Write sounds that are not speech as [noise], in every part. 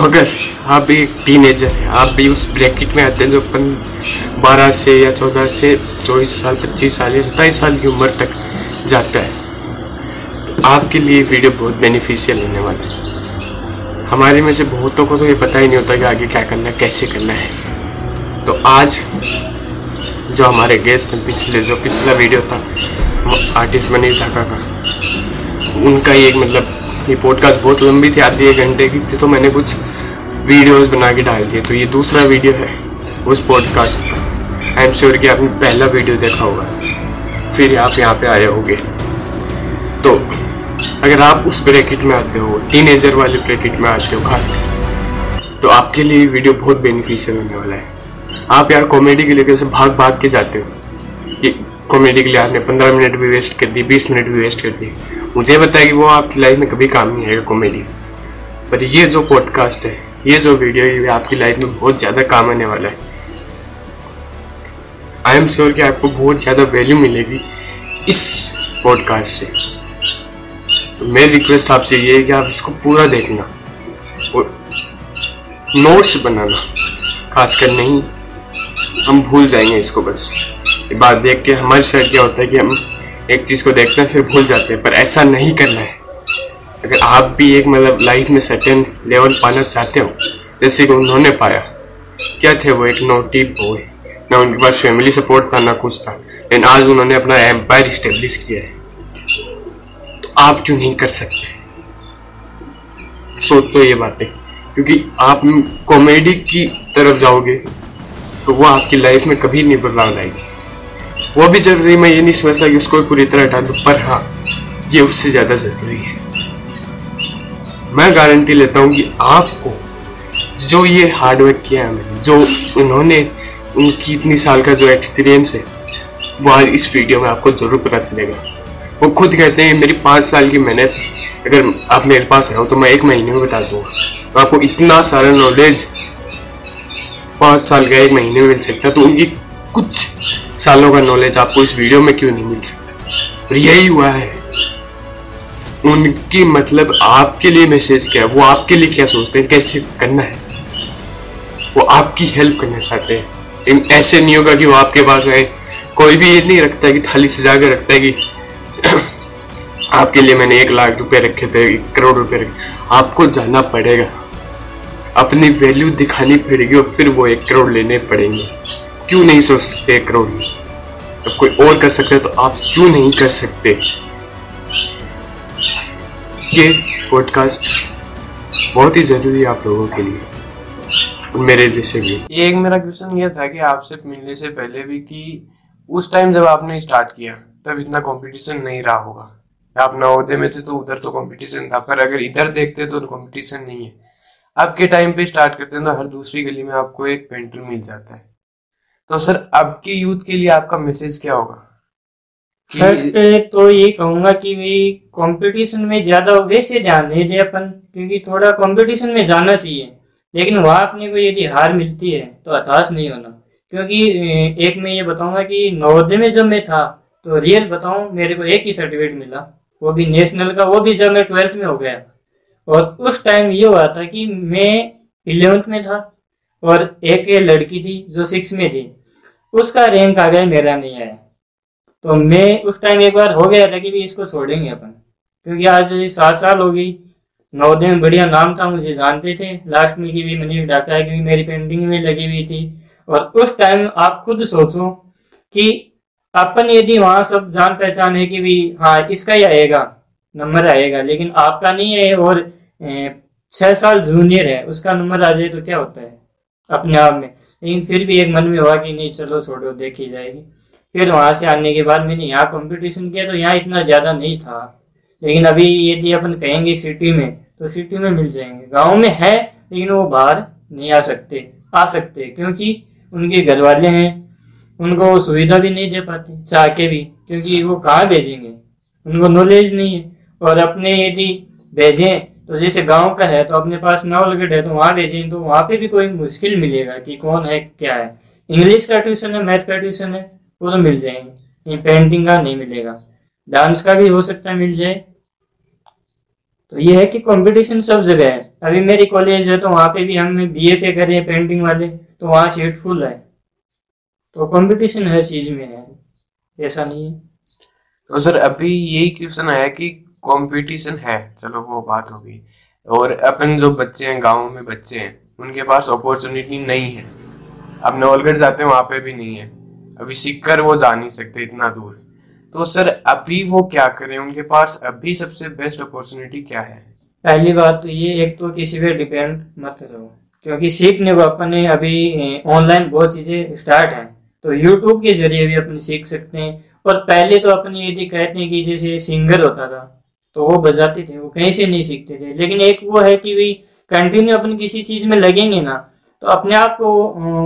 तो अगर आप भी एक टीनेजर हैं, आप भी उस ब्रैकेट में आते हैं जो अपन बारह से या चौदह से चौबीस साल, पच्चीस साल या सत्ताईस साल की उम्र तक जाता है तो आपके लिए वीडियो बहुत बेनिफिशियल होने वाला है। हमारे में से बहुतों को तो ये पता ही नहीं होता कि आगे क्या करना है, कैसे करना है। तो आज जो हमारे गेस्ट में पिछले जो पिछला वीडियो था आर्टिस्ट मनीष ढाका का, उनका ही एक मतलब ये पॉडकास्ट बहुत लंबी थी, आधी एक घंटे की थी तो मैंने कुछ वीडियोस बना के डाल दिए तो ये दूसरा वीडियो है उस पॉडकास्ट का। आई एम श्योर कि आपने पहला वीडियो देखा होगा। फिर आप यहाँ पे आए होंगे। तो अगर आप उस ब्रैकेट में आते हो टीनेजर वाले ब्रैकेट में आते हो खास तो आपके लिए वीडियो बहुत बेनिफिशियल होने वाला है। आप यार कॉमेडी के लिए कैसे भाग भाग के जाते हो? ये कॉमेडी के लिए आपने पंद्रह मिनट भी वेस्ट कर दी बीस मिनट भी वेस्ट कर दी मुझे बताया कि वो आपकी लाइफ में कभी काम नहीं आएगा कॉमेडी पर ये जो पॉडकास्ट है ये जो वीडियो है, ये आपकी लाइफ में बहुत ज़्यादा काम आने वाला है। आई एम श्योर कि आपको बहुत ज़्यादा वैल्यू मिलेगी इस पॉडकास्ट से। तो मेरी रिक्वेस्ट आपसे ये है कि आप इसको पूरा देखना और नोट्स बनाना। खासकर नहीं, हम भूल जाएँगे इसको बस। ये बात देख के हमारे साइड क्या होता है कि हम एक चीज़ को देखते हैं, फिर भूल जाते हैं, पर ऐसा नहीं करना है। अगर आप भी एक मतलब लाइफ में सर्टेन लेवल पाना चाहते हो, जैसे कि उन्होंने पाया, क्या थे वो एक नोटी बॉय ना उनके पास फैमिली सपोर्ट था, ना कुछ था। लेकिन आज उन्होंने अपना एम्पायर इस्टेब्लिश किया है। तो आप क्यों नहीं कर सकते? सोचो ये बातें। क्योंकि आप कॉमेडी की तरफ़ जाओगे तो वो आपकी लाइफ में कभी नहीं बदलाव लाएगी। वो भी ज़रूरी, मैं ये नहीं समझता कि उसको पूरी तरह हटा दू पर हाँ ये उससे ज़्यादा ज़रूरी है। मैं गारंटी लेता हूँ कि आपको जो ये हार्डवर्क किया है मैंने, जो उन्होंने उनकी इतनी साल का जो एक्सपीरियंस है वह इस वीडियो में आपको ज़रूर पता चलेगा। वो खुद कहते हैं, मेरी पाँच साल की मेहनत, अगर आप मेरे पास रहो तो मैं एक महीने में बता दूँगा। तो आपको इतना सारा नॉलेज पाँच साल का, एक महीने में मिल सकता तो उनकी कुछ सालों का नॉलेज आपको इस वीडियो में क्यों नहीं मिल सकता? और यही हुआ है। उनकी मतलब आपके लिए मैसेज क्या है वो आपके लिए क्या सोचते हैं, कैसे करना है? वो आपकी हेल्प करना चाहते हैं। ऐसे नहीं होगा कि वो आपके पास आए। कोई भी ये नहीं रखता है कि थाली सजा के रखता है कि [clears throat] आपके लिए मैंने एक लाख रुपए रखे थे, एक करोड़ रुपए रखे। आपको जाना पड़ेगा। अपनी वैल्यू दिखानी पड़ेगी और फिर वो एक करोड़ लेने पड़ेंगे। क्यों नहीं सोच सकते एक करोड़? जब कोई और कर सकते तो आप क्यों नहीं कर सकते? ये पॉडकास्ट बहुत ही ज़रूरी है आप लोगों के लिए मेरे जैसे भी। एक मेरा क्वेश्चन ये था कि आपसे मिलने से पहले भी कि उस टाइम जब आपने स्टार्ट किया, तब इतना कंपटीशन नहीं रहा होगा। आप नवोदय में थे तो उधर तो कंपटीशन था, पर अगर इधर देखते तो कंपटीशन नहीं है। अब के टाइम पे स्टार्ट करते हैं तो हर दूसरी गली में आपको एक पेंटर मिल जाता है। तो सर, अब के यूथ के लिए आपका मैसेज क्या होगा? फ़र्स्ट तो ये कहूँगा कि वे कंपटीशन में ज़्यादा वैसे ध्यान नहीं दे अपन, क्योंकि थोड़ा कंपटीशन में जाना चाहिए। लेकिन वहाँ अपने को यदि हार मिलती है तो हताश नहीं होना। क्योंकि एक मैं ये बताऊँगा कि नवोदय में जब मैं था तो रियल बताऊँ, मेरे को एक ही सर्टिफिकेट मिला। वो भी नेशनल का, वो भी जब मैं ट्वेल्थ में हो गया। और उस टाइम ये हुआ था कि मैं इलेवेंथ में था, और एक लड़की थी जो सिक्स में थी। उसका रैंक आ गया, मेरा नहीं आया। तो मैं उस टाइम एक बार हो गया था कि भी इसको छोड़ेंगे अपन। क्योंकि आज सात साल हो गई नवोदय में बढ़िया नाम था, मुझे जानते थे। लास्ट में की भी मनीष डाका है क्योंकि मेरी पेंटिंग में लगी हुई थी। और उस टाइम आप खुद सोचो कि अपन यदि वहाँ सब जान पहचान है कि भी हाँ इसका ही आएगा नंबर आएगा। लेकिन आपका नहीं है और छह साल जूनियर है, उसका नंबर आ जाए तो क्या होता है? अपने आप में। लेकिन फिर भी एक मन में हुआ कि नहीं, चलो छोड़ो, देखी जाएगी। फिर वहाँ से आने के बाद मैंने यहाँ कंपटीशन किया तो यहाँ इतना ज़्यादा नहीं था। लेकिन अभी यदि अपन कहेंगे सिटी में तो सिटी में मिल जाएँगे। गाँव में है, लेकिन वो बाहर नहीं आ सकते आ सकते, क्योंकि उनके घर वाले हैं। उनको वो सुविधा भी नहीं दे पाते चाह के भी, क्योंकि वो कहाँ भेजेंगे? उनको नॉलेज नहीं है। और अपने यदि भेजें तो जैसे गाँव का है तो अपने पास नवलगढ़ है तो वहाँ भेजें तो वहाँ पे भी कोई मुश्किल मिलेगा कि कौन है, क्या है। इंग्लिश का ट्यूशन है मैथ का ट्यूशन है वो तो मिल जाएँगे। पेंटिंग का नहीं मिलेगा। डांस का भी हो सकता है, मिल जाए। तो ये है कि कंपटीशन सब जगह है। अभी मेरी कॉलेज है तो वहाँ पे भी हम बी एफ़ ए कर रहे हैं पेंटिंग वाले। तो वहाँ सीट फुल है। तो कंपटीशन हर चीज़ में है। ऐसा नहीं है। तो सर, अभी यही क्वेश्चन आया कि कंपटीशन है। चलो, वो बात होगी और अपन जो बच्चे हैं, गाँव में बच्चे हैं, उनके पास अपॉर्चुनिटी नहीं है। अब नवलगढ़ जाते हैं, वहाँ पे भी नहीं है। अभी सीख कर वो जा नहीं सकते इतना दूर। तो सर, अभी वो क्या करें? उनके पास अभी सबसे बेस्ट अपॉर्चुनिटी क्या है? पहली बात तो ये, एक तो किसी पे डिपेंड मत रहो। क्योंकि सीखने को अपने अभी ऑनलाइन बहुत चीज़ें स्टार्ट है। तो यूट्यूब के ज़रिए भी अपन सीख सकते हैं। और पहले तो अपन यदि कहते हैं कि जैसे सिंगर होता था तो वो बजाते थे, वो कहीं से नहीं सीखते थे। लेकिन एक वो है कि भाई कंटिन्यू अपन किसी चीज़ में लगेंगे ना तो अपने आप को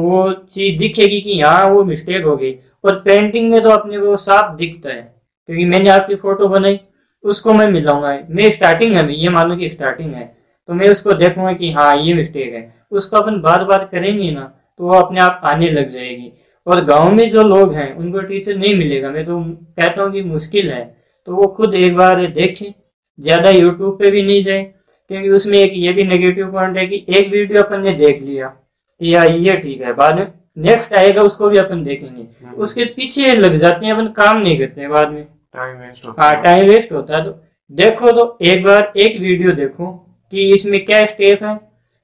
वो चीज़ दिखेगी कि यहाँ वो मिस्टेक हो गई। और पेंटिंग में तो अपने को साफ़ दिखता है, क्योंकि मैंने आपकी फ़ोटो बनाई, उसको मैं मिलाऊँगा। मैं स्टार्टिंग है ये मानो कि स्टार्टिंग है। तो मैं उसको देखूँगा कि हाँ ये मिस्टेक है। उसको अपन बार बार करेंगे ना तो वो अपने आप आने लग जाएगी। और गाँव में जो लोग हैं, उनको टीचर नहीं मिलेगा। मैं तो कहता हूँ कि मुश्किल है। तो वो खुद एक बार देखें, ज़्यादा यूट्यूब पे भी नहीं जाए, क्योंकि उसमें एक ये भी नेगेटिव पॉइंट है कि एक वीडियो अपन ने देख लिया। यार ये ठीक है बाद में नेक्स्ट आएगा उसको भी अपन देखेंगे। हम्म। उसके पीछे लग जाते हैं अपन काम नहीं करते बाद में। टाइम वेस्ट होता हाँ टाइम वेस्ट होता है तो देखो तो एक बार एक वीडियो देखो कि इसमें क्या स्टेप है।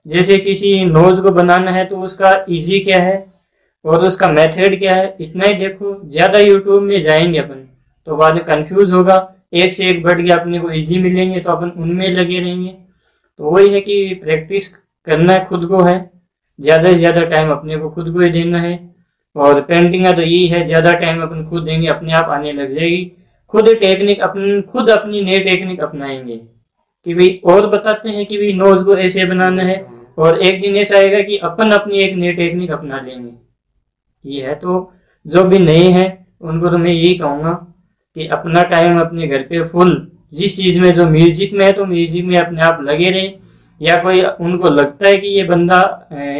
जैसे किसी नोज़ को बनाना है तो उसका इजी क्या है और उसका मेथड क्या है इतना ही देखो। ज़्यादा यूट्यूब में जाएँगे अपन तो बाद में कंफ्यूज होगा। एक से एक बढ़ के अपने को इजी मिलेंगे तो अपन उनमें लगे रहेंगे। तो वही है कि प्रैक्टिस करना खुद को है। ज़्यादा से ज़्यादा टाइम अपने को खुद को ही देना है। और पेंटिंग का तो यही है, ज़्यादा टाइम अपन खुद देंगे, अपने आप आने लग जाएगी। खुद टेक्निक अपन, खुद अपनी नई टेक्निक अपनाएँगे। कि भाई, और बताते हैं कि भाई नोज़ को ऐसे बनाना है। और एक दिन ऐसा आएगा कि अपन अपनी एक नई टेक्निक अपना लेंगे। ये है तो जो भी नए हैं, उनको तो मैं यही कहूँगा कि अपना टाइम अपने घर पे फुल जिस चीज़ में जो म्यूज़िक में है तो म्यूज़िक में अपने आप लगे रहे। या कोई उनको लगता है कि ये बंदा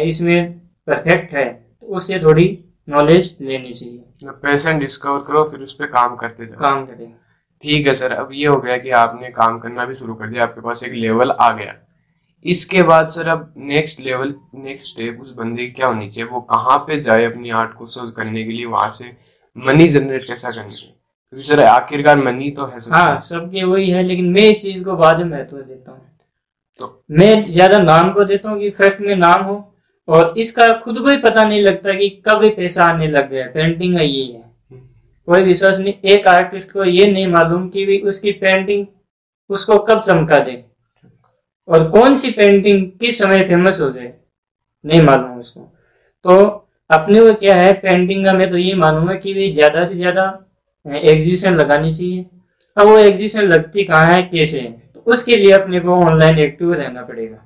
इसमें परफेक्ट है तो उससे थोड़ी नॉलेज लेनी चाहिए। पैसन डिस्कवर करो फिर उस पर काम करते जाओ। काम करें। ठीक है सर अब ये हो गया कि आपने काम करना भी शुरू कर दिया आपके पास एक लेवल आ गया। इसके बाद सर अब नेक्स्ट लेवल नेक्स्ट स्टेप उस बंदे की क्या होनी चाहिए? वो कहाँ पे जाए अपनी आर्ट को सोच करने के लिए? वहाँ से मनी जनरेट कैसा करनी चाहिए क्योंकि सर आखिरकार मनी तो है हाँ सबके वही है लेकिन मैं इस चीज़ को बाद में महत्व देता हूँ। मैं ज़्यादा नाम को देता हूँ कि फ़र्स्ट में नाम हो, और इसका खुद को ही पता नहीं लगता कि कब पैसा आने लग गया। पेंटिंग का ये है। कोई विश्वास नहीं, एक आर्टिस्ट को ये नहीं मालूम कि भी उसकी पेंटिंग उसको कब चमका दे। और कौन सी पेंटिंग किस समय फ़ेमस हो जाए, नहीं मालूम उसको। तो अपने को क्या है पेंटिंग का मैं तो ये मानूँगा कि भी ज़्यादा से ज़्यादा एग्जीबिशन लगानी चाहिए। अब वो एग्जीबिशन लगती कहाँ है, कैसे है? उसके लिए अपने को ऑनलाइन एक्टिव रहना पड़ेगा।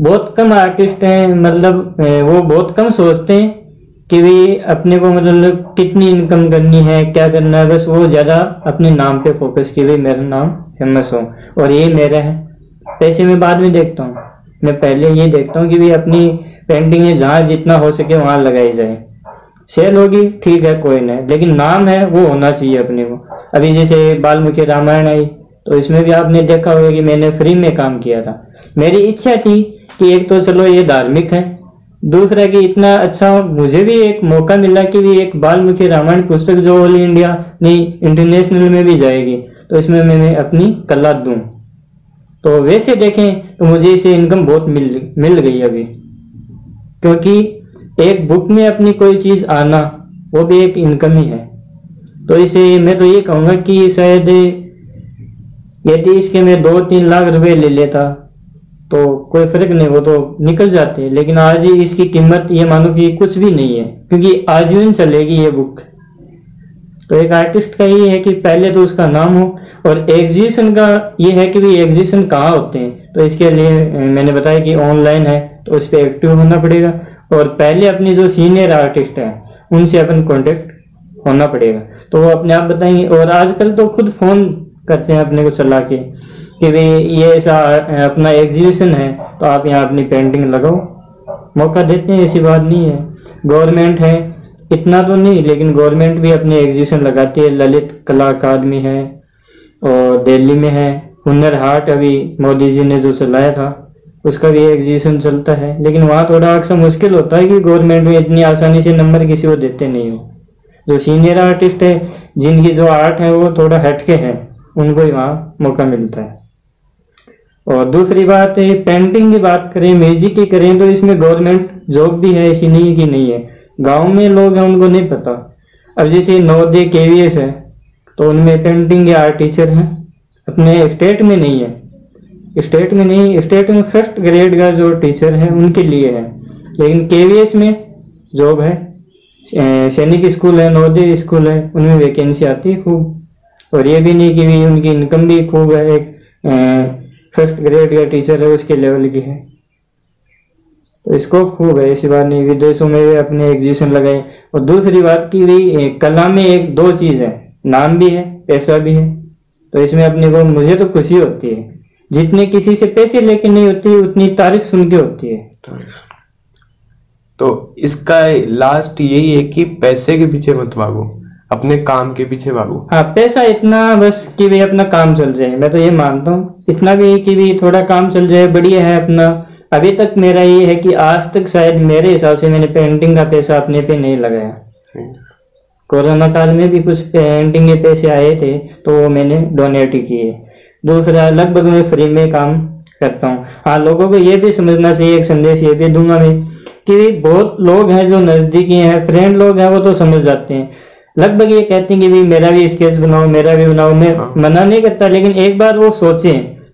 बहुत कम आर्टिस्ट हैं मतलब वो बहुत कम सोचते हैं कि भी अपने को मतलब कितनी इनकम करनी है, क्या करना है, बस वो ज़्यादा अपने नाम पे फोकस की भाई मेरा नाम फ़ेमस हो। और ये मेरा है। पैसे में बाद में देखता हूँ। मैं पहले ये देखता हूँ कि भाई अपनी पेंटिंग जहाँ जितना हो सके वहाँ लगाई जाए। सेल होगी ठीक है, कोई नहीं। लेकिन नाम है, वो होना चाहिए अपने को। अभी जैसे बालमुखी रामायण आई तो इसमें भी आपने देखा होगा कि मैंने फ्री में काम किया था। मेरी इच्छा थी कि एक तो चलो ये धार्मिक है, दूसरा कि इतना अच्छा मुझे भी एक मौका मिला कि भी एक बालमुखी रामायण पुस्तक जो ऑल इंडिया नहीं इंटरनेशनल में भी जाएगी तो इसमें मैंने अपनी कला दूँ। तो वैसे देखें तो मुझे इसे इनकम बहुत मिल मिल गई अभी। क्योंकि एक बुक में अपनी कोई चीज़ आना, वो भी एक इनकम ही है। तो इसे मैं तो ये कहूँगा कि शायद यदि इसके मैं दो तीन लाख रुपए ले लेता तो कोई फ़र्क नहीं, वो तो निकल जाते। लेकिन आज ही इसकी कीमत, ये मानो कि कुछ भी नहीं है, क्योंकि आजीवन चलेगी ये बुक तो एक आर्टिस्ट का ये है कि पहले तो उसका नाम हो, और एग्जीबिशन का ये है कि भाई एग्जीबिशन कहाँ होते हैं? तो इसके लिए मैंने बताया कि ऑनलाइन है तो उस पर एक्टिव होना पड़ेगा, और पहले अपनी जो सीनियर आर्टिस्ट है, उनसे अपन कॉन्टेक्ट होना पड़ेगा। तो वो अपने आप बताएँगे, और आजकल तो खुद फ़ोन करते हैं अपने को चला के, कि भाई ये ऐसा अपना एग्जीबिशन है तो आप यहाँ अपनी पेंटिंग लगाओ। मौका देते हैं, ऐसी बात नहीं है। गवर्नमेंट है, इतना तो नहीं, लेकिन गवर्नमेंट भी अपनी एग्जीबिशन लगाती है। ललित कला अकादमी है, और दिल्ली में है। हुनर हाट अभी मोदी जी ने जो चलाया था, उसका भी एग्जीबिशन चलता है। लेकिन वहाँ थोड़ा अक्सर मुश्किल होता है कि गवर्नमेंट में इतनी आसानी से नंबर किसी को देते नहीं हो। जो सीनियर आर्टिस्ट है, जिनकी जो आर्ट है, वो थोड़ा हटके है। उनको ही वहाँ मौका मिलता है। और दूसरी बात है पेंटिंग की बात करें म्यूज़िक की करें तो इसमें गवर्नमेंट जॉब भी है, ऐसी नहीं कि नहीं है। गाँव में लोग हैं, उनको नहीं पता। अब जैसे नवोदय के वी एस है तो उनमें पेंटिंग के आर्ट टीचर हैं। अपने स्टेट में नहीं है। स्टेट में नहीं स्टेट में फ़र्स्ट ग्रेड का जो टीचर है, उनके लिए है। लेकिन के वी एस में जॉब है। सैनिक स्कूल है, नवोदय स्कूल है, उनमें वैकेंसी आती है खूब। और ये भी नहीं कि भी उनकी इनकम भी खूब है, एक फ़र्स्ट ग्रेड का टीचर है, उसके लेवल की है। तो स्कोप खूब है, ऐसी बात नहीं, विदेशों में अपने एग्जीबिशन लगाए और दूसरी बात की भी कला में एक दो चीज़ है, नाम भी है, पैसा भी है। तो इसमें अपने को, मुझे तो खुशी होती है। जितने किसी से पैसे लेके नहीं होती, उतनी तारीफ़ सुन के होती है। तो इसका लास्ट यही है कि पैसे के पीछे मत भागो। अपने काम के पीछे भागो। हाँ पैसा इतना बस कि भाई अपना काम चल जाए। मैं तो ये मानता हूँ। इतना भी कि भी थोड़ा काम चल जाए बढ़िया है अपना। अभी तक मेरा ये है कि आज तक शायद मेरे हिसाब से मैंने पेंटिंग का पैसा अपने पे नहीं लगाया। कोरोना काल में भी कुछ पेंटिंग के पैसे आए थे तो वो मैंने डोनेट ही किए। दूसरा लगभग मैं फ्री में काम करता हूँ। हाँ लोगों को ये भी समझना चाहिए एक संदेश ये भी दूँगा मैं कि बहुत लोग हैं जो नजदीकी हैं। फ्रेंड लोग हैं वो तो समझ जाते हैं। लगभग ये कहते हैं कि भाई मेरा भी स्केच बनाओ मेरा भी बनाओ मैं हाँ। मना नहीं करता लेकिन एक बार वो सोचे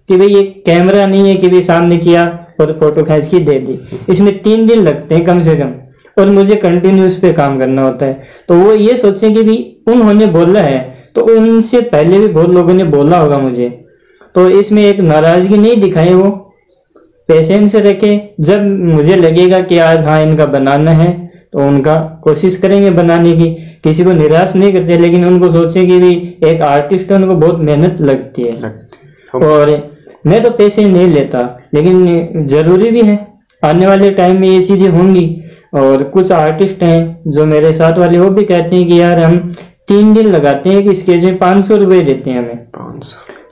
कि भाई ये कैमरा नहीं है कि भाई सामने किया और फ़ोटो खींच की दे दी। इसमें तीन दिन लगते हैं कम से कम और मुझे कंटिन्यूस पे काम करना होता है। तो वो ये सोचे कि भाई उन्होंने बोला है तो उनसे पहले भी बहुत लोगों ने बोला होगा मुझे। तो इसमें एक नाराज़गी नहीं दिखाई वो पेशेंस रखे। जब मुझे लगेगा कि आज हाँ इनका बनाना है तो उनका कोशिश करेंगे बनाने की। किसी को निराश नहीं करते लेकिन उनको सोचे कि भी एक आर्टिस्ट है उनको बहुत मेहनत लगती है। लगती और मैं तो पैसे नहीं लेता लेकिन ज़रूरी भी है। आने वाले टाइम में ये चीज़ें होंगी। और कुछ आर्टिस्ट हैं जो मेरे साथ वाले वो भी कहते हैं कि यार हम तीन दिन लगाते हैं कि स्केच में पाँच सौ रुपये देते हैं हमें।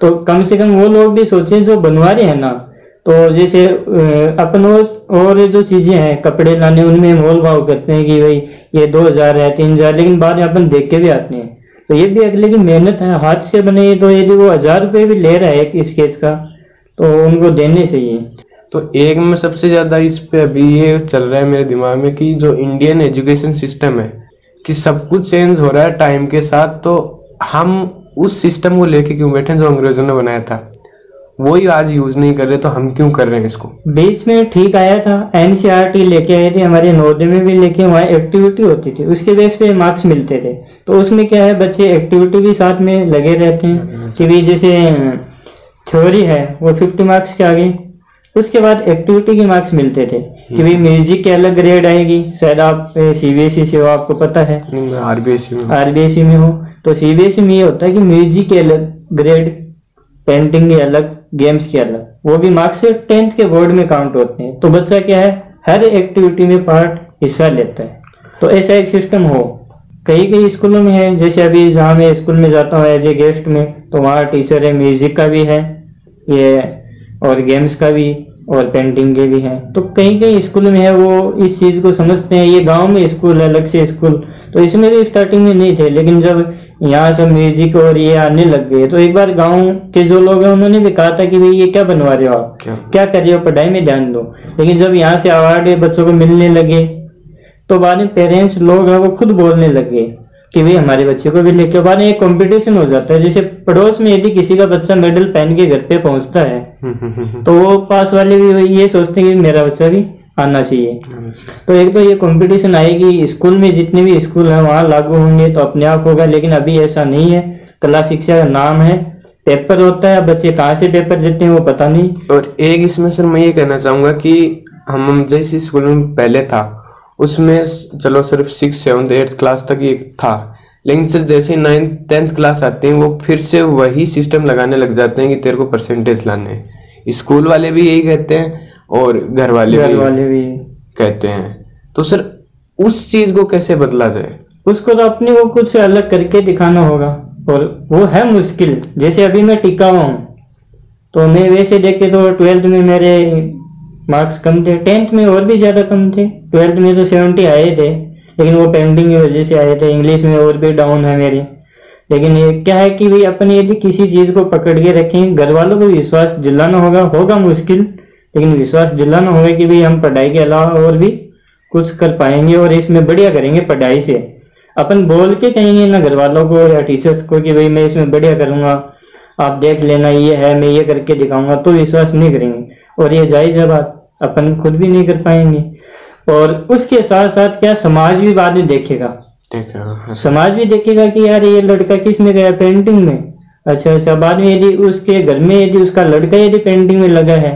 तो कम से कम वो लोग भी सोचे जो बनवा रहे हैं ना तो जैसे अपन और जो चीज़ें हैं, कपड़े लाने, उनमें मोल भाव करते हैं कि भाई, ये दो हज़ार है, तीन हज़ार, लेकिन बाद में अपन देख के भी आते हैं। तो ये भी अगले की मेहनत है, हाथ से बने तो यदि वो हज़ार रुपये भी ले रहा है एक स्केच का तो उनको देने चाहिए। तो एक में सबसे ज़्यादा इस पे अभी ये चल रहा है मेरे दिमाग में कि जो इंडियन एजुकेशन सिस्टम है, कि सब कुछ चेंज हो रहा है टाइम के साथ तो हम उस सिस्टम को लेके क्यों बैठे जो अंग्रेज़ों ने बनाया था? वो ही आज यूज़ नहीं कर रहे तो हम क्यों कर रहे हैं इसको? बीच में ठीक आया था एनसीआरटी लेके आए थे हमारे नोडे में भी लेके वहाँ एक्टिविटी होती थी उसके बेस पे मार्क्स मिलते थे। तो उसमें क्या है बच्चे एक्टिविटी भी साथ में लगे रहते हैं कि भी जैसे थ्योरी है वो फिफ्टी मार्क्स के आगे उसके बाद एक्टिविटी के मार्क्स मिलते थे कि भाई म्यूज़िक के अलग ग्रेड आएगी शायद आप सीबीएसई से हो आपको पता है। आरबीएसई में आरबीएसई में हो। तो सीबीएसई में ये होता है कि म्यूज़िक के अलग ग्रेड पेंटिंग के अलग गेम्स के अलग वो भी मार्क्स टेंथ के बोर्ड में काउंट होते हैं। तो बच्चा क्या है? हर एक्टिविटी में पार्ट हिस्सा लेता है। तो ऐसा एक सिस्टम हो। कई कई स्कूलों में है। जैसे अभी जहाँ मैं स्कूल में जाता हूँ एज ए गेस्ट में तो वहाँ टीचर है म्यूज़िक का भी है, ये और गेम्स का भी। और पेंटिंग के भी हैं। तो कहीं कहीं स्कूल में है वो इस चीज़ को समझते हैं ये गाँव में स्कूल है अलग से स्कूल तो इसमें भी स्टार्टिंग में नहीं थे लेकिन जब यहाँ सब म्यूज़िक और ये आने लग गए तो एक बार गाँव के जो लोग हैं उन्होंने भी कहा था कि भाई ये क्या बनवा रहे हो आप? क्या, क्या कर रहे हो? पढ़ाई में ध्यान दो। लेकिन जब यहाँ से अवार्ड बच्चों को मिलने लगे तो बाद में पेरेंट्स लोग हैं वो खुद बोलने लगे कि भाई हमारे बच्चे को भी लेके बाद एक कंपटीशन हो जाता है। जैसे पड़ोस में यदि किसी का बच्चा मेडल पहन के घर पे पहुँचता है तो वो पास वाले भी ये सोचते हैं कि मेरा बच्चा भी आना चाहिए। तो एक तो ये कंपटीशन आएगी स्कूल में जितने भी स्कूल हैं वहाँ लागू होंगे तो अपने आप होगा लेकिन अभी ऐसा नहीं है। कला शिक्षा का नाम है। पेपर होता है बच्चे कहाँ से पेपर देते हैं वो पता नहीं। और एक इसमें सर मैं ये कहना चाहूँगा कि हम जैसे स्कूल में पहले था उसमें चलो सिर्फ़ सिक्स सेवन्थ एट्थ क्लास तक ये था। लेकिन सर जैसे नाइन्थ टेंथ क्लास आते हैं वो फिर से वही सिस्टम लगाने लग जाते हैं कि तेरे को परसेंटेज लाने स्कूल वाले भी यही कहते हैं और घर वाले घर भी, वाले भी। कहते हैं। तो सर उस चीज़ को कैसे बदला जाए? उसको तो अपने को कुछ अलग करके दिखाना होगा। और वो है मुश्किल। जैसे अभी मैं टिका हुआ हूँ तो मैं वैसे देखे तो ट्वेल्थ में मेरे मार्क्स कम थे। टेंथ में और भी ज़्यादा कम थे। ट्वेल्थ में तो सेवेंटी आए थे, लेकिन वो पेंडिंग की वजह से आए थे। इंग्लिश में और भी डाउन है मेरी। लेकिन ये क्या है कि भाई, अपन यदि किसी चीज़ को पकड़ के रखें घर वालों को विश्वास दिलाना होगा होगा मुश्किल, लेकिन विश्वास दिलाना होगा कि भाई, हम पढ़ाई के अलावा और भी कुछ कर पाएँगे और इसमें बढ़िया करेंगे पढ़ाई से। अपन बोल के कहेंगे ना घर वालों को या टीचर्स को कि भाई, मैं इसमें बढ़िया करूँगा। आप देख लेना, ये है, मैं ये करके दिखाऊँगा तो विश्वास नहीं करेंगे। और ये जायज़ है बात। अपन खुद भी नहीं कर पाएँगे। और उसके साथ साथ क्या समाज भी बाद में देखेगा। देखेगा समाज भी देखेगा कि यार ये लड़का किसमें गया पेंटिंग में। अच्छा अच्छा बाद में यदि उसके घर में यदि उसका लड़का यदि पेंटिंग में लगा है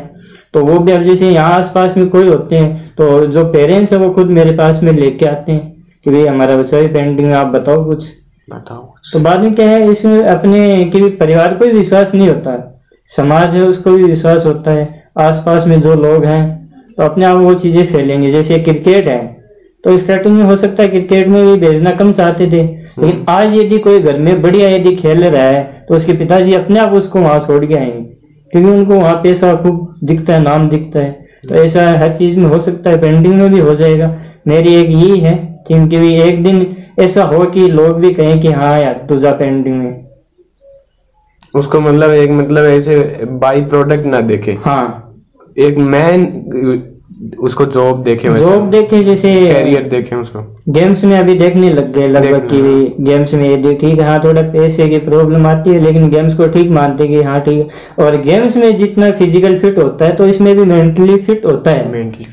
तो वो भी अब जैसे यहाँ आस पास में कोई होते हैं तो जो पेरेंट्स है वो खुद मेरे पास में लेके आते हैं कि भाई हमारा बच्चा भी पेंटिंग में आप बताओ कुछ। बताओ कुछ। तो बाद में क्या है इसमें अपने कि भी परिवार को भी विश्वास नहीं होता। है समाज है उसको भी विश्वास होता है। आसपास में जो लोग हैं तो अपने आप वो चीज़ें फैलेंगे। जैसे क्रिकेट है तो स्टार्टिंग में हो सकता है क्रिकेट में भी भेजना कम चाहते थे लेकिन आज यदि कोई घर में बढ़िया यदि खेल रहा है तो उसके पिताजी अपने आप उसको वहाँ छोड़ के आएँगे क्योंकि उनको वहाँ पैसा खूब दिखता है नाम दिखता है। तो ऐसा हर चीज़ में हो सकता है पेंटिंग में भी हो जाएगा। मेरी एक यही है क्योंकि भी एक दिन ऐसा हो कि लोग भी कहें कि हाँ यार तुझा पेंटिंग में। उसको मतलब एक मतलब ऐसे बाई प्रोडक्ट ना देखे। हाँ। एक मैन उसको जॉब देखे जॉब देखे जैसे कैरियर देखे उसको। गेम्स में अभी देखने लग गए लगभग कि गेम्स में ये ठीक है हाँ थोड़ा पैसे की प्रॉब्लम आती है लेकिन गेम्स को ठीक मानते कि हाँ ठीक है। और गेम्स में जितना फ़िज़िकल फिट होता है तो इसमें भी मेंटली फिट होता है। मेंटली